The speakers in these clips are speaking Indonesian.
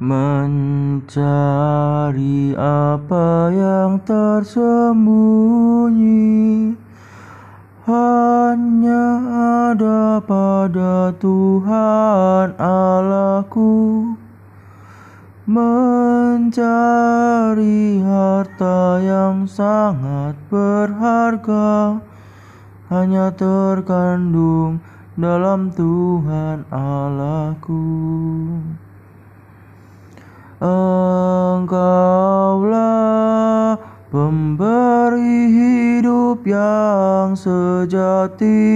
mencari apa yang tersembunyi. Hanya ada pada Tuhan Allahku. Mencari harta yang sangat berharga. Hanya terkandung dalam Tuhan Allahku. Engkaulah pemberi hidup yang sejati,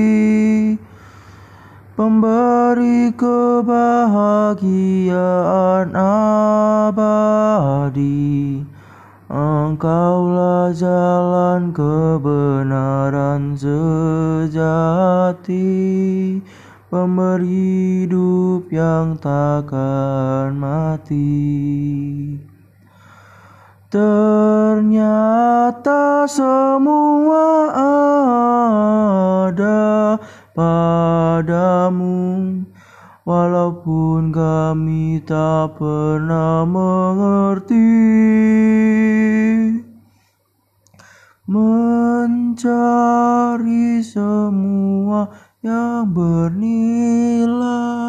pemberi kebahagiaan abadi. Engkaulah jalan kebenaran sejati pemberi hidup yang takkan mati. Ternyata semua ada padamu. Walaupun kami tak pernah mengerti. Mencari semua yang bernilai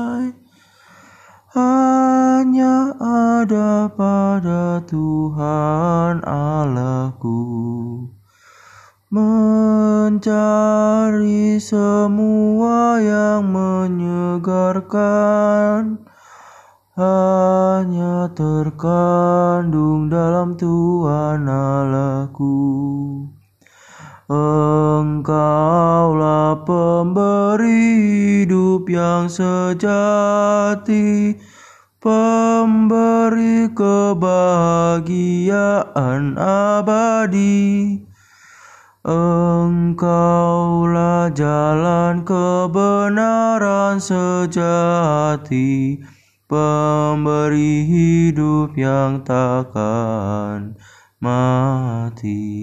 ada pada Tuhan Allahku mencari semua yang menyegarkan hanya terkandung dalam Tuhan Allahku. Engkaulah pemberi hidup yang sejati, pemberi kebahagiaan abadi. Engkaulah jalan kebenaran sejati, pemberi hidup yang takkan mati.